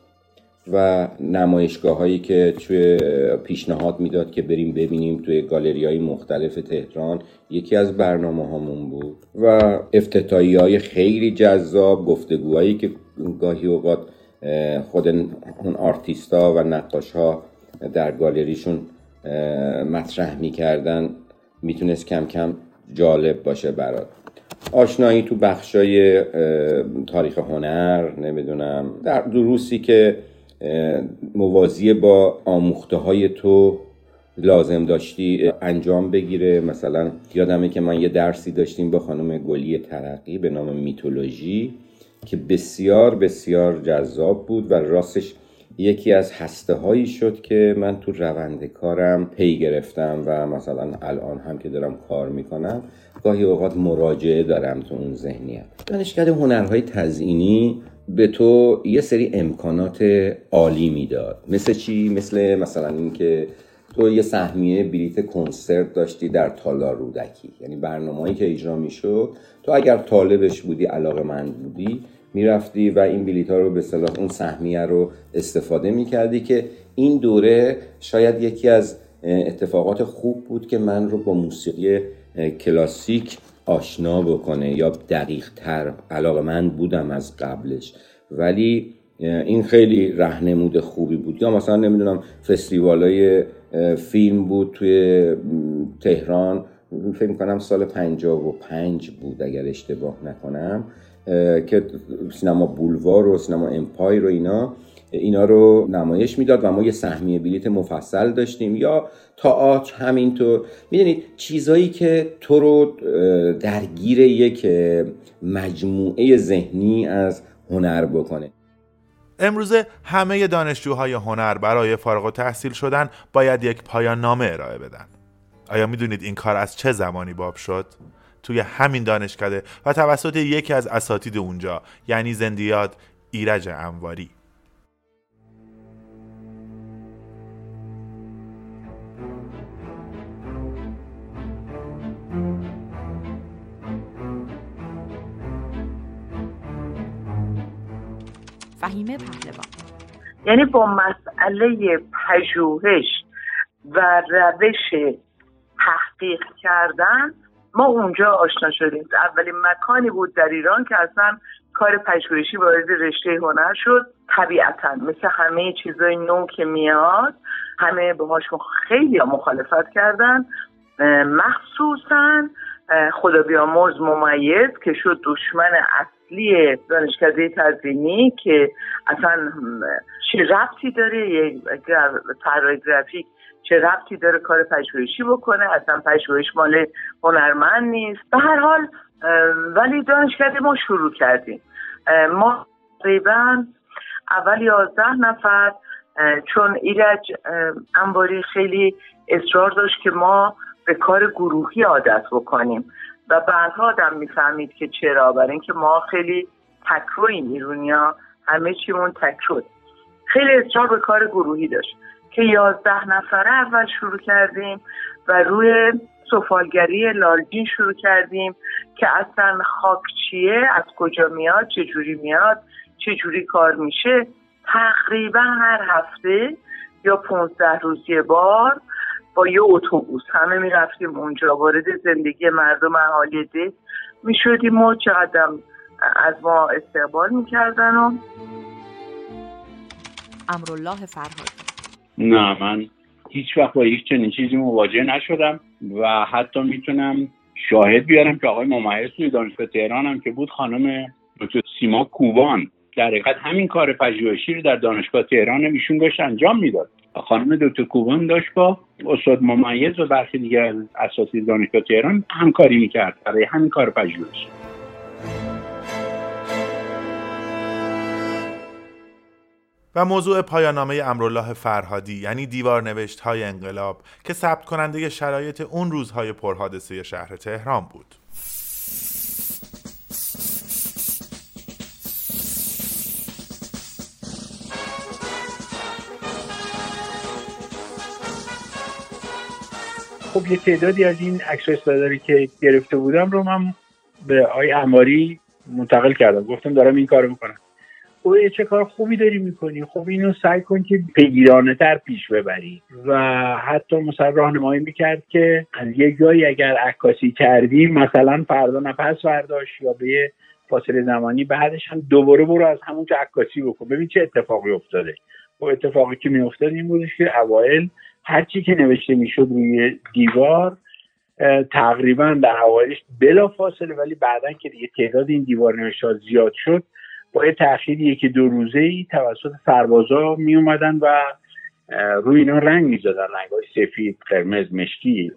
و نمایشگاه هایی که توی پیشنهاد می‌داد که بریم ببینیم توی گالری های مختلف تهران یکی از برنامه هامون بود. و افتتایی های خیلی جذاب گفتگوهایی که گاهی اوقات خود اون آرتیستا و نقاش ها در گالریشون مطرح می‌کردن. می‌تونست کم کم جالب باشه برات. آشنایی تو بخشای تاریخ هنر نمی‌دونم در دروسی که موازی با آموخته های تو لازم داشتی انجام بگیره؟ مثلا یادمه که من یه درسی داشتیم با خانم گلی ترقی به نام میتولوژی که بسیار بسیار جذاب بود و راستش یکی از هسته هایی شد که من تو روند کارم پی گرفتم و مثلا الان هم که دارم کار می‌کنم گاهی اوقات مراجعه دارم تو اون ذهنیت. دانشکده هنرهای تزئینی به تو یه سری امکانات عالی می‌داد. مثل چی؟ مثل مثلا اینکه تو یه سهمیه بلیت کنسرت داشتی در تالار رودکی. یعنی برنامه‌ای که اجرا می‌شد تو اگر طالبش بودی علاقه من بودی می‌رفتی و این بلیت ها رو به صلاح اون سهمیه رو استفاده می‌کردی که این دوره شاید یکی از اتفاقات خوب بود که من رو با موسیقی کلاسیک آشنا بکنه یا دقیق تر علاقه من بودم از قبلش. ولی این خیلی رهنمود خوبی بود. یا مثلا نمی‌دونم فستیوال های فیلم بود توی تهران. فکر کنم سال 55 بود اگر اشتباه نکنم که سینما بولوار و سینما امپایر و اینا. اینا رو نمایش می‌داد و ما یه سهمیه بلیت مفصل داشتیم. یا تئاتر همینطور. می‌دونید چیزایی که تو رو درگیر یک مجموعه ذهنی از هنر بکنه. امروزه همه دانشجوهای هنر برای فارغ و تحصیل شدن باید یک پایان نامه ارائه بدن. آیا می‌دونید این کار از چه زمانی باب شد؟ توی همین دانشکده و توسط یکی از اساتید اونجا یعنی زندیات ایرج انواری. فهیمه پهلوان. یعنی با مسئله پژوهش و روش تحقیق کردن ما اونجا آشنا شدیم. اولین مکانی بود در ایران که اصلا کار پژوهشی وارد رشته هنر شد. طبیعتا مثل همه چیزای نو که میاد همه باهاش خیلی مخالفت کردن. مخصوصا خدا بیامرز ممیز که شد دشمن اصلی دانشکده تزینی که اصلا چه ربطی داره یک گرافیک چه ربطی داره کار پژوهشی بکنه اصلا پژوهش مال هنرمند نیست. به هر حال ولی دانشکده ما شروع کردیم. ما تقریبا اول یازده نفر چون ایرج انباری خیلی اصرار داشت که ما به کار گروهی عادت بکنیم. و بعدها آدم می‌فهمید که چرا برای اینکه ما خیلی تکرویم ایرونیا همه چیمون تکرو خیلی اصرار به کار گروهی داشت که یازده نفره اول شروع کردیم و روی سفالگری لالگین شروع کردیم که اصلا خاک چیه از کجا میاد چه جوری میاد چه جوری کار میشه. تقریبا هر هفته یا پونزده روز یه بار با یه اتوبوس. همه می‌رفتیم اونجا. وارد زندگی مردم اهالی ده می‌شدیم و چقدر از ما استقبال می‌کردن و امرالله فرهاد. نه من هیچ وقت با هیچ چنین چیزی مواجه نشدم و حتی می‌تونم شاهد بیارم که آقای ممیز توی دانشگاه تهران هم که بود خانم دکتر سیما کوبان. در حقیقت همین کار پژوهشی رو در دانشگاه تهران ایشون داشت انجام می‌داد. خانم دکتر کوبان داشت با استاد ممیز و برخی دیگر اساسی دانشگاه تهران همکاری می‌کرد برای همین کار پژوهش و موضوع پایانامه امرالله فرهادی یعنی دیوار نوشت های انقلاب که ثبت کننده شرایط اون روزهای پرحادثه شهر تهران بود. خب یه تعدادی از این عکس داری که گرفته بودم رو من به آقای اماری منتقل کردم. گفتم دارم این کارو می‌کنم. خب چه کار خوبی داری می‌کنی؟ خب اینو سعی کن که پیگیرانه تر پیش ببری. و حتی مثلا راهنمایی می‌کرد که از یه جایی اگر عکاسی کردی مثلا فردا نفس برداشت یا به فاصله زمانی بعدش هم دوباره برو از همونجا عکاسی بکن. ببین چه اتفاقی افتاده. خب اتفاقی که میافتاد این بودش که اوایل هرچی که نوشته می‌شد روی دیوار تقریبا در اوایلش بلا فاصله ولی بعدا که دیگه تعداد این دیوار نوشته زیاد شد با یه تاخیر یکی دو روزه ای توسط سربازا می اومدن و روی اینا رنگ می‌زدن رنگ های سفید قرمز مشکی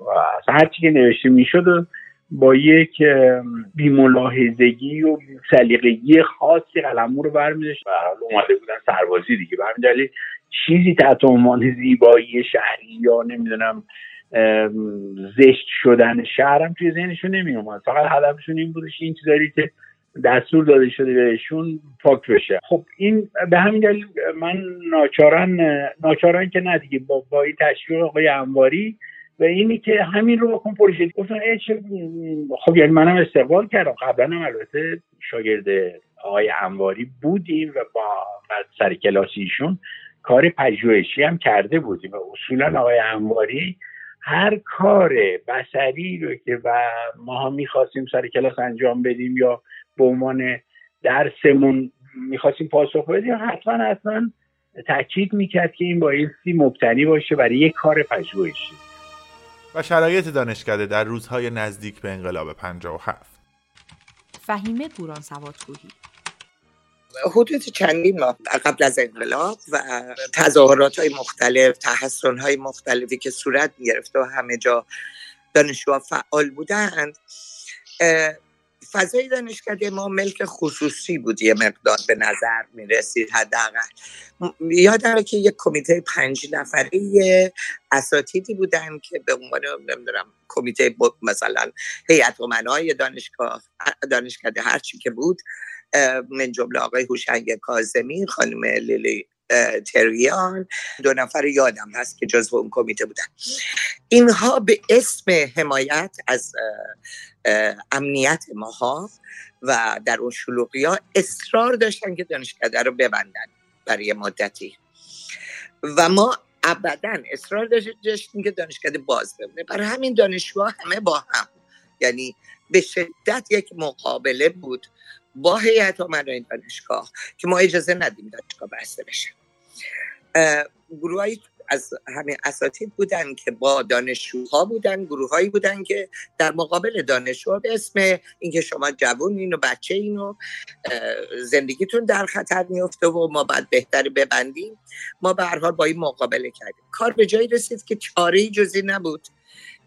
و هرچی که نوشته می‌شد با یک بیملاحظگی و سلیقگی خاصی قلمو رو برمیداشت و اومده بودن سربازی دیگه. دلیل چیزی تحت عنوان زیبایی شهری یا نمی‌دونم زشت شدن شهرم توی ذهنشون نمی اومد فقط هدفشون این بودش این چیزایی که دستور داده شده بهشون پاک بشه. خب این به همین دلیل من ناچارن ناچارن که نه دیگه با, با این تشویق آقای انواری و اینی که همین رو بکن پروژه. گفتن خب یعنی منم استقبال کردم. قبلا هم البته شاگرد آقای انواری بودیم و با سر کلاسیشون کار پژوهشی هم کرده بودیم. و اصولا آقای انواری هر کار بسری رو که و ما هم می‌خواستیم سر کلاس انجام بدیم یا به عنوان درسمون می‌خواستیم پاسخ بدیم حتما حتما تاکید می‌کرد که این بایستی مبتنی باشه برای یک کار پژوهشی. و شرایط دانشکده در روزهای نزدیک به انقلاب 57 فهیمه بوران سوادگویی حدود چندین ماه قبل از انقلاب و تظاهرات های مختلف تحسن های مختلفی که صورت می و همه جا دانشجوها فعال بودند فضای دانشکده ما ملک خصوصی بود یه مقدار به نظر می رسید حداقل. یادمه که یک کمیته پنج نفره اساتیدی بودن که به عنوان نمی‌دونم کمیته مثلا هیئت امنای دانشگاه دانشکده هرچی که بود من جمله آقای هوشنگ کاظمی خانم لیلی تریان. دو نفر یادم هست که جزو اون کمیته بودن. اینها به اسم حمایت از امنیت ماها و در اون شلوقی ها اصرار داشتن که دانشکده رو ببندن برای مدتی. و ما ابدا اصرار داشتیم که دانشکده باز بمونه. برای همین دانشجوها همه با هم. یعنی به شدت یک مقابله بود. با هیئت امنای دانشگاه که ما اجازه ندیم دانشگاه بسته بشه. گروه از همه اساتید بودن که با دانشجوها بودن گروههایی بودن که در مقابل دانشجو به اسم اینکه شما جوون و بچه اینو زندگیتون در خطر میفته و ما باید بهتر ببندیم. ما به هر حال با این مقابله کردیم. کار به جایی رسید که چاره جزی نبود.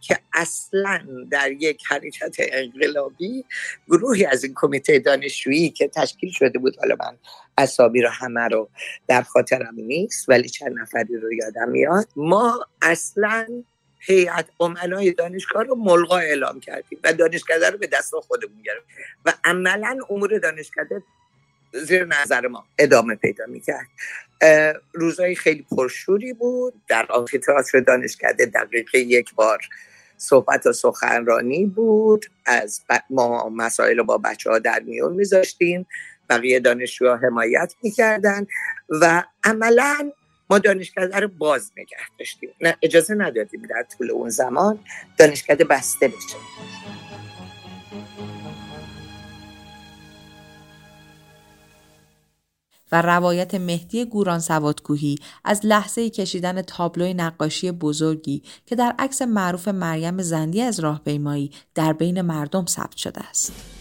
که اصلا در یک حرکت انقلابی گروهی از این کمیته دانشجویی که تشکیل شده بود حالا من اسامی رو همه رو در خاطرم نیست ولی چند نفری رو یادم میاد ما اصلا هیئت امنای دانشگاه رو ملغا اعلام کردیم و دانشکده رو به دست خودمون گرفت و عملا امور دانشکده زیر نظر ما ادامه پیدا می‌کرد. روزهای خیلی پرشوری بود در آمفیتئاتر دانشکده دقیقه یک بار صحبت و سخنرانی بود از ما مسائل رو با بچه ها در میون میذاشتیم بقیه دانشجوها حمایت می‌کردن و عملا ما دانشکده رو باز نگه داشتیم. نه اجازه ندادیم در طول اون زمان دانشکده بسته بشه. و روایت مهدی گوران سوادکوهی از لحظه کشیدن تابلوی نقاشی بزرگی که در عکس معروف مریم زندی از راهپیمایی در بین مردم ثبت شده است.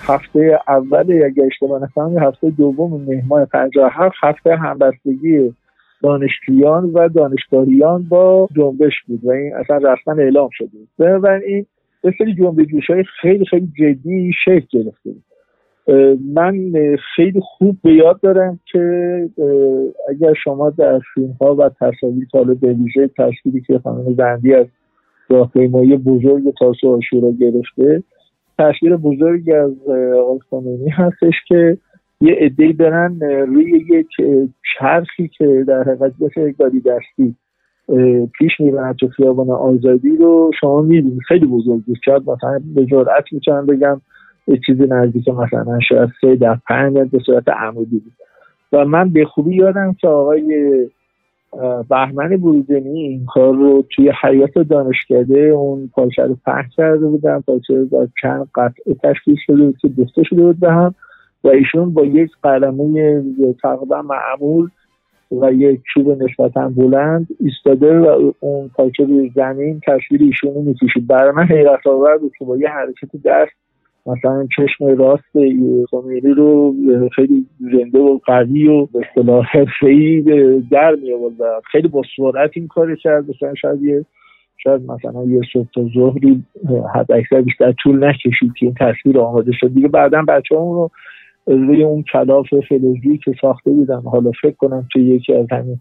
هفته اول اگه اشتباه نکنم هفته دوم مهمان 57 هفته همبستگی دانشجویان و دانشگاهیان با جنبش بود و این اصلا رسما اعلام شده بود بنابراین یه سری جنبش های خیلی خیلی جدی شکل گرفته بود من خیلی خوب به یاد دارم که اگر شما در فیلم ها و تصاویر حالا به ویژه تصویری که خانم زندی از راهپیمایی بزرگ تاسو آشورا گرفته تصویر بزرگی از آقای هستش که یه عدهای برن روی یک چرخی که در حقیقت مثل گاڑی دستی پیش می‌برن تو خیابان آزادی رو شما می‌بینید. خیلی بزرگ بود. شاید مثلا به جرأت می‌تونم بگم یه چیزی نزدیک مثلا شاید سه در پنج به صورت عمودی بود. و من به خوبی یادم که آقای بهمن بروزنی این کار رو توی حیات دانشکده اون پارچه رو پهن کرده بودن. پارچه با چند قطعه تشکیل شده بود که دوسته شده بود به هم و ایشون با یک قلمه تقریبا معمول و یک چوب نسبتا بلند ایستاده و اون پارچه روی زمین تصویر ایشون رو می‌کشید. برای من حیرت آور بود که با یه حرکت دست مثلا چشم راست خمینی رو خیلی زنده و قوی و به اصطلاح حرفه‌ای در می و خیلی با سرعت این کار کرد. مثلا شاید یه شاید مثلا یه صبح تا ظهری حد اکثر بیشتر طول نکشید که این تصویر آماده شد. دیگه بعدا بچه اون رو روی اون کلاف فلزی که ساخته بودن حالا فکر کنم توی یکی از همین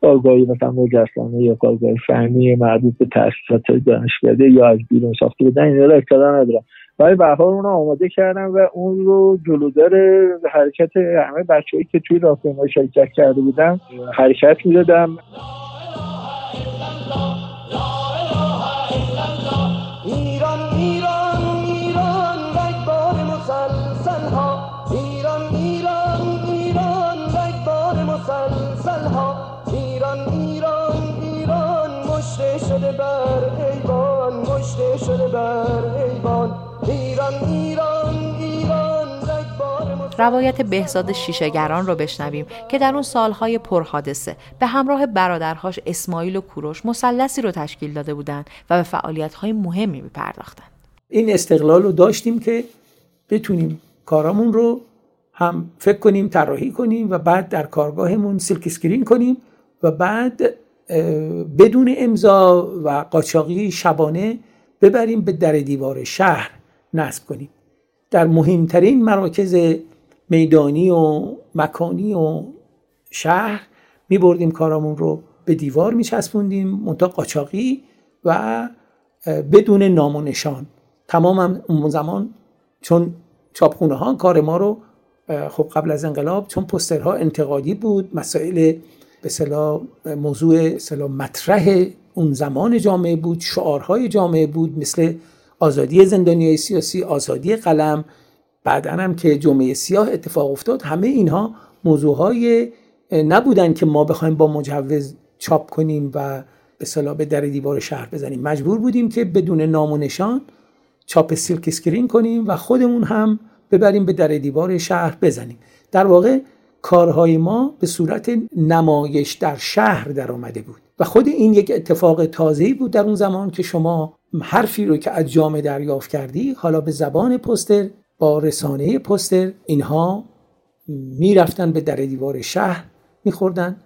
کارگاهی مثلا مجسمه یا کارگاه فهمی مربوط به تاسیسات دانشکده یا از بیرون ساخته بودن این رو اطلاع ندارم. ولی به حال اون آماده کردم و اون رو جلودار حرکت همه بچههایی که توی راهپیمایی شرکت کرده بودن حرکت می‌دادم. روایت بهزاد شیشگران رو بشنویم که در اون سالهای پرحادثه به همراه برادرهاش اسماعیل و کوروش مثلثی رو تشکیل داده بودند و به فعالیت‌های مهمی میپرداختند. این استقلال رو داشتیم که بتونیم کارامون رو هم فکر کنیم طراحی کنیم و بعد در کارگاهمون سیلک اسکرین کنیم و بعد بدون امضا و قاچاقی شبانه ببریم به در دیوار شهر نصب کنیم. در مهمترین مراکز میدانی و مکانی و شهر می بردیم کارامون رو به دیوار می چسبوندیم قاچاقی و بدون نام و نشان. تمام هم اون زمان چون چاپخونه ها کار ما رو خب قبل از انقلاب چون پسترها انتقادی بود مسائل به موضوع صلاح مطرح اون زمان جامعه بود شعارهای جامعه بود مثل آزادی زندانی سیاسی آزادی قلم بعدا هم که جمعه سیاه اتفاق افتاد همه اینها موضوعهای نبودن که ما بخوایم با مجوز چاپ کنیم و به به در دیوار شهر بزنیم. مجبور بودیم که بدون نام و نشان چاپ سیلک اسکرین کنیم و خودمون هم ببریم به در دیوار شهر بزنیم. در واقع کارهای ما به صورت نمایش در شهر در آمده بود. و خود این یک اتفاق تازه‌ای بود در اون زمان که شما حرفی رو که از جامعه دریافت کردی حالا به زبان پستر با رسانه پستر اینها می‌رفتن به در دیوار شهر میخوردن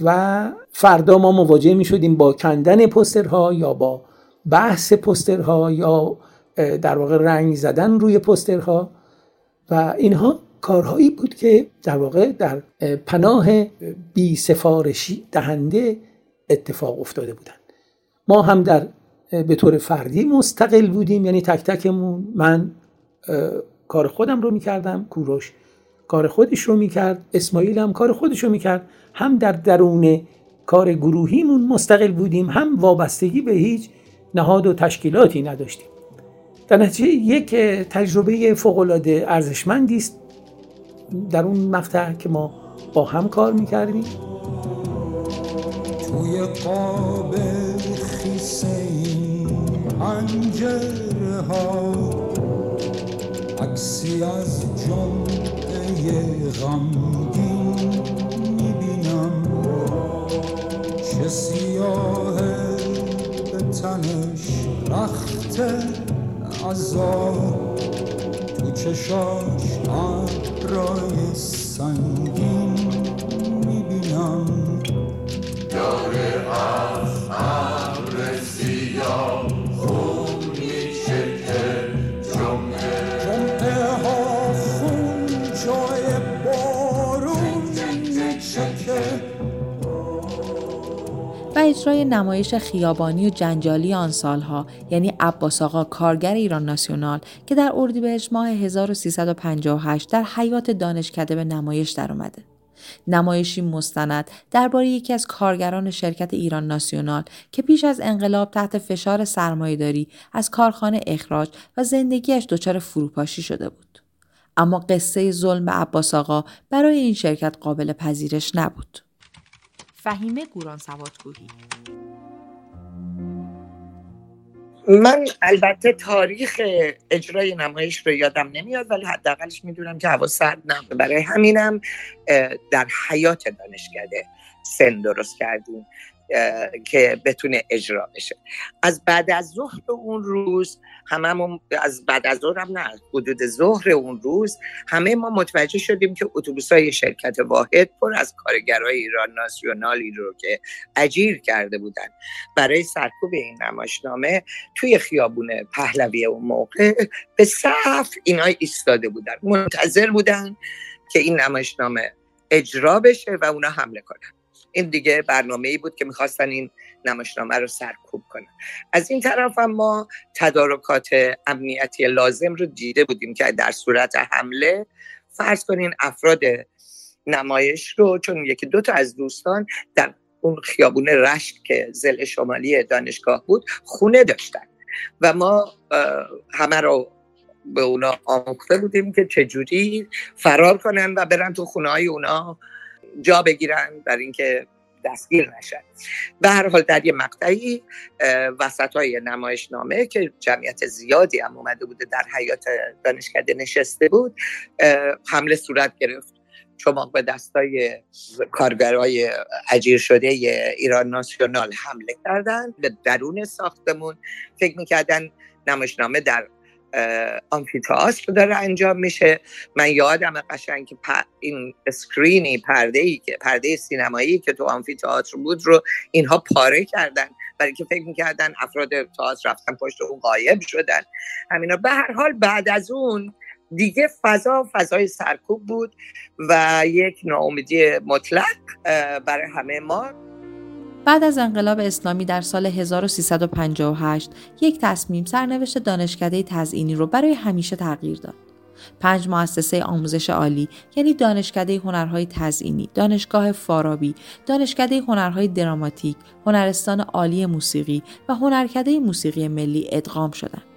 و فردا ما مواجه می شدیم با کندن پسترها یا با بحث پسترها یا در واقع رنگ زدن روی پسترها و اینها کارهایی بود که در واقع در پناه بی سفارشی دهنده اتفاق افتاده بودند ما هم در به طور فردی مستقل بودیم. یعنی تک تکمون من کار خودم رو می‌کردم کوروش کار خودش رو می‌کرد اسماعیل هم کار خودش رو می‌کرد. هم در درون کار گروهیمون مستقل بودیم هم وابستگی به هیچ نهاد و تشکیلاتی نداشتیم. در نتیجه یک تجربه فوقالعاده ارزشمندی است در اون مقطع که ما با هم کار می‌کردیم. توی قاب خیسه عکسی از جمعه غمگین می‌بینم. چه سیاه به تنش رخت عذاب تو چشاش ابرای سنگین اجرای نمایش خیابانی و جنجالی آن سالها یعنی عباس آقا کارگر ایران ناسیونال که در اردیبهشت ماه 1358 در حیات دانشکده به نمایش درآمده. نمایشی مستند درباره یکی از کارگران شرکت ایران ناسیونال که پیش از انقلاب تحت فشار سرمایهداری از کارخانه اخراج و زندگیش دچار فروپاشی شده بود. اما قصه ظلم عباس آقا برای این شرکت قابل پذیرش نبود. فهیمه گوران سوادگوهی. من البته تاریخ اجرای نمایش رو یادم نمیاد ولی حداقلش می‌دونم که هوا سرد نبوده برای همینم در حیات دانشکده سن درست کردیم. که بتونه اجرا بشه. از بعد از ظهر اون روز هممون از بعد از ظهر هم نه حدود ظهر اون روز همه ما متوجه شدیم که اتوبوس های شرکت واحد پر از کارگرای ایران ناسیونالی رو که اجیر کرده بودن. برای سرکوب این نمایشنامه توی خیابون پهلوی اون موقع به صف اینا ایستاده بودن. منتظر بودن که این نمایشنامه اجرا بشه و اونا حمله کنن. این دیگه برنامه ای بود که می‌خواستن این نمایشنامه رو سرکوب کنن. از این طرف ما تدارکات امنیتی لازم رو دیده بودیم که در صورت حمله فرض کنین افراد نمایش رو چون یکی دو تا از دوستان در اون خیابون رشت که زل شمالی دانشگاه بود خونه داشتن. و ما همه رو به اونا آموخته بودیم که چجوری فرار کنن و برن تو خونه های اونا جا بگیرن برای اینکه دستگیر نشن. به هر حال در یه مقطعی وسط های نمایش نامه که جمعیت زیادی هم اومده بوده در حیات دانشکده نشسته بود حمله صورت گرفت. چماق به دستای کارگرای اجیر شده ایران ناسیونال حمله کردن. به درون ساختمون فکر می‌کردن نمایشنامه در آمفیتئاتر داره انجام میشه. من یادم قشنگ که این اسکرینی پرده ای که پرده سینمایی که تو آمفیتئاتر بود رو اینها پاره کردن. برای که فکر می‌کردن افراد تئاتر رفتن پشت اون قایب شدن. همینا به هر حال بعد از اون دیگه فضا فضای سرکوب بود و یک ناامیدی مطلق برای همه ما بعد از انقلاب اسلامی در سال 1358 یک تصمیم سرنوشت دانشکده تزئینی رو برای همیشه تغییر داد. پنج مؤسسه آموزش عالی یعنی دانشکده هنرهای تزئینی، دانشگاه فارابی، دانشکده هنرهای دراماتیک، هنرستان عالی موسیقی و هنرکده موسیقی ملی ادغام شدند.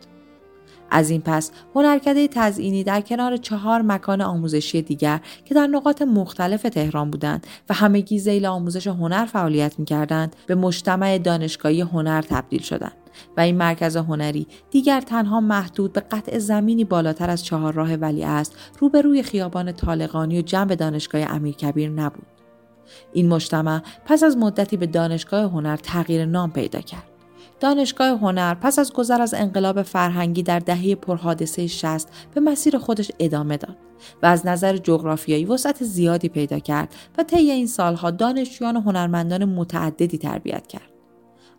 از این پس هنرکده تزئینی در کنار چهار مکان آموزشی دیگر که در نقاط مختلف تهران بودند و همگی زیل آموزش هنر فعالیت می‌کردند به مجتمع دانشگاهی هنر تبدیل شدند و این مرکز هنری دیگر تنها محدود به قطع زمینی بالاتر از چهار راه ولی است روبروی خیابان طالقانی و جنب دانشگاه امیرکبیر نبود. این مجتمع پس از مدتی به دانشگاه هنر تغییر نام پیدا کرد. دانشگاه هنر پس از گذر از انقلاب فرهنگی در دهه پرحادثه 60 به مسیر خودش ادامه داد و از نظر جغرافیایی وسعت زیادی پیدا کرد و طی این سالها دانشجویان و هنرمندان متعددی تربیت کرد.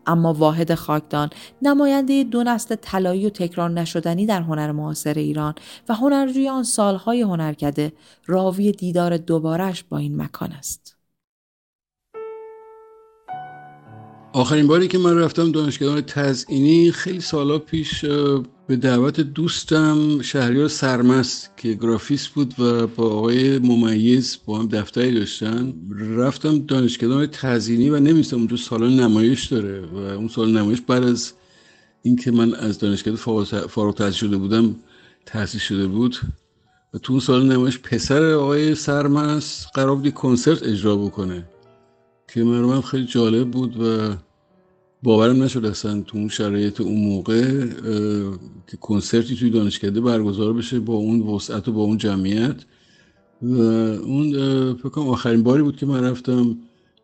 اما واحد خاکدان نماینده دو نسل طلایی و تکرار نشدنی در هنر معاصر ایران و هنرجوی آن سالهای هنرکده راوی دیدار دوبارش با این مکان است. آخرین باری که من رفتم دانشگاه تزئینی خیلی سالا پیش به دعوت دوستم شهریار سرمست که گرافیست بود و با آقای ممیز با هم دفتری داشتن رفتم دانشگاه تزئینی و نمیستم اون تو سالن نمایش داره و اون سال نمایش بعد از اینکه من از دانشگاه فارغ التحصیل شده بودم تحصیل شده بود و تو اون سال نمایش پسر آقای سرمست قرار بود کنسرت اجرا بکنه. که من خیلی جالب بود و باورم نشد اصلا تو اون شرایط اون موقع که کنسرتی توی دانشکده برگزار بشه با اون وسعت و با اون جمعیت. و اون فکر آخرین باری بود که من رفتم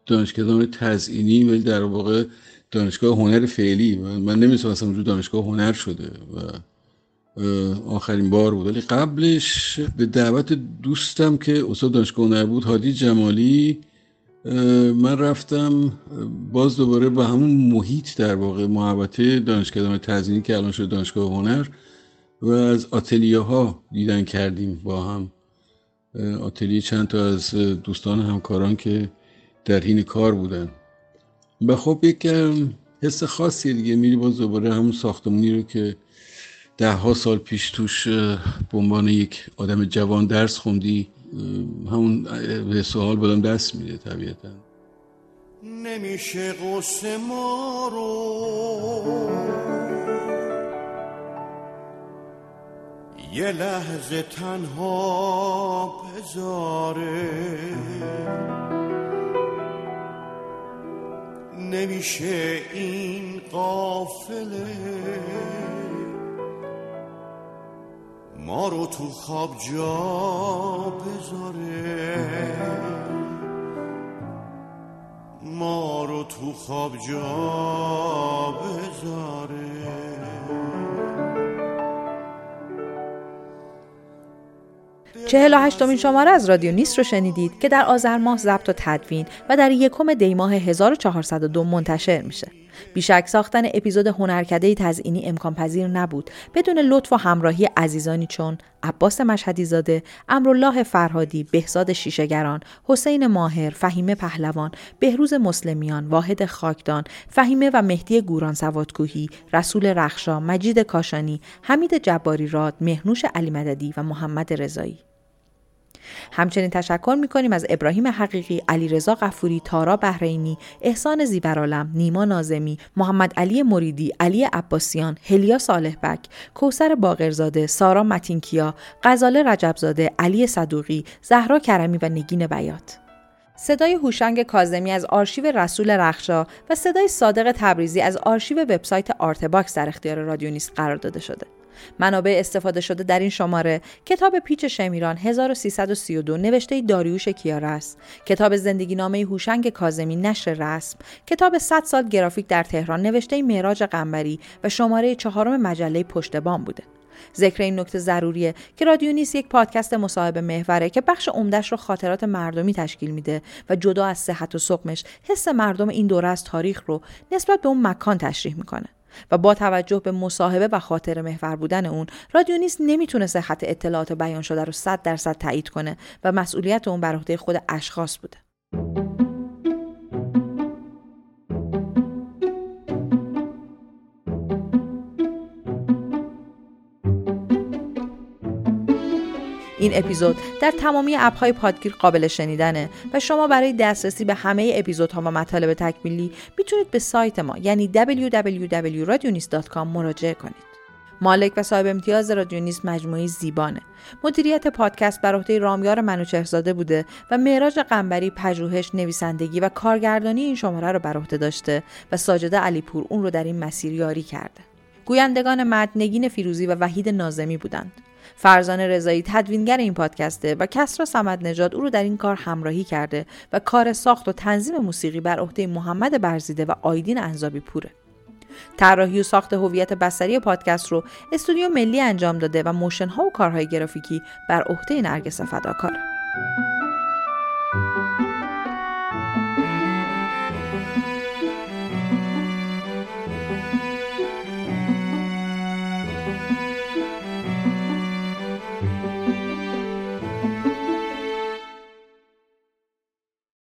دانشکده تزئینی ولی در واقع دانشگاه هنر فعلی. من, من نمی‌دونم اصلا وجود دانشگاه هنر شده و آخرین بار بود. ولی قبلش به دعوت دوستم که استاد دانشگاه هنر بود هادی جمالی من رفتم باز دوباره به همون محیط در واقع محوطه دانشگاه تزینی که الان شده دانشگاه هنر و از آتلیه ها دیدن کردیم با هم. آتلیه چند تا از دوستان همکاران که در حین کار بودن. و خب یک حس خاصی دیگه میری با دوباره همون ساختمونی رو که ده ها سال پیش توش به عنوان یک آدم جوان درس خوندی. همون به سوال بادم دست میده طبیعتا. نمیشه قصه ما رو یه لحظه تنها بذاره. نمیشه این قافله ما رو تو خواب جا بذاره ما رو تو خواب جا بذاره چهل و هشتمین شماره از رادیو نیست رو شنیدید که در آذر ماه ضبط و تدوین و در یکم دی ماه 1402 منتشر میشه. بیشک ساختن اپیزود هنرکده تزئینی امکان پذیر نبود بدون لطف و همراهی عزیزانی چون عباس مشهدی زاده، امرالله فرهادی، بهزاد شیشگران، حسین ماهر، فهیمه پهلوان، بهروز مسلمیان، واحد خاکدان، فهیمه و مهدی گوران سوادکوهی، رسول رخشا، مجید کاشانی، حمید جباری راد، مهنوش علی مددی و محمد رضایی. همچنین تشکر می‌کنیم از ابراهیم حقیقی، علیرضا قفوری، تارا بهرینی، احسان زیبرالم، نیما نازمی، محمد علی مریدی، علی عباسیان، هلیا صالح بک، کوثر باقرزاده، سارا متین‌کیا، غزاله رجب‌زاده، علی صدوقی، زهرا کرمی و نگین بیات. صدای هوشنگ کاظمی از آرشیو رسول رخشا و صدای صادق تبریزی از آرشیو وبسایت آرت‌باکس در اختیار رادیو نیست قرار داده شده. منابع استفاده شده در این شماره. کتاب پیچ شمیران 1332 نوشته داریوش کیا است. کتاب زندگی نامه هوشنگ کاظمی نشر رسم. کتاب 100 سال گرافیک در تهران نوشته معراج قنبری و شماره چهارم مجله پشت بام بوده. ذکر این نکته ضروریه که رادیو نیست یک پادکست مصاحبه محوره که بخش عمدهش رو خاطرات مردمی تشکیل میده و جدا از صحت و سقمش حس مردم این دوره از تاریخ رو نسبت به اون مکان تشریح می‌کنه. و با توجه به مصاحبه و خاطر محور بودن اون رادیو نیست نمی‌تونه صحت اطلاعات بیان شده رو 100 درصد تایید کنه و مسئولیت اون بر عهده خود اشخاص بوده. این اپیزود در تمامی اپهای پادگیر قابل شنیدنه و شما برای دسترسی به همه اپیزودها و مطالب تکمیلی می‌تونید به سایت ما یعنی www.radionist.com مراجعه کنید. مالک و صاحب امتیاز رادیونیست مجموعه زیبانه. مدیریت پادکست بر عهده رامیار منوچهرزاده بوده و معراج قنبری پژوهش نویسندگی و کارگردانی این شماره رو بر عهده داشته و ساجده علیپور اون رو در این مسیر یاری کرده. گویندگان مد نگین فیروزی و وحید ناظمی بودند. فرزان رضایی تدوینگر این پادکسته و کسرا سمد نجات او رو در این کار همراهی کرده و کار ساخت و تنظیم موسیقی بر عهده محمد برزیده و آیدین انزابی پوره. طراحی و ساخت هویت بصری پادکست رو استودیو ملی انجام داده و motion ها و کارهای گرافیکی بر عهده نرگس فداکاره